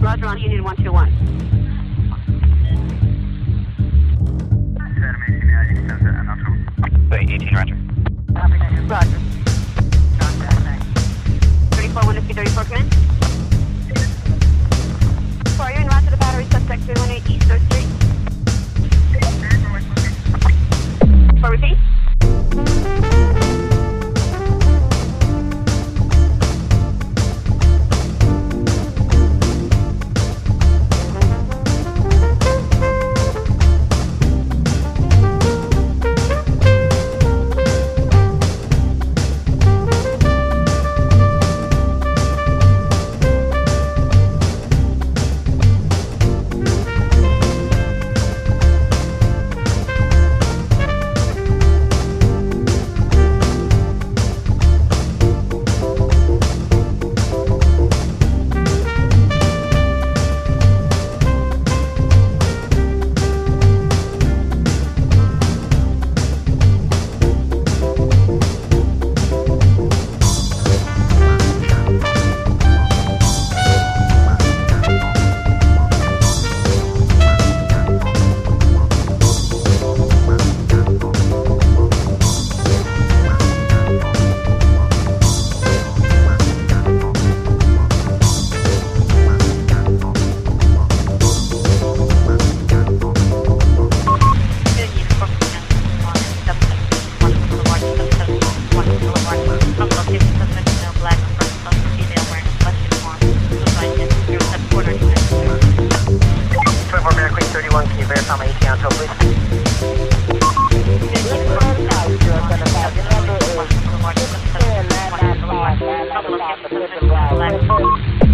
Roger on Union 121. Black folks.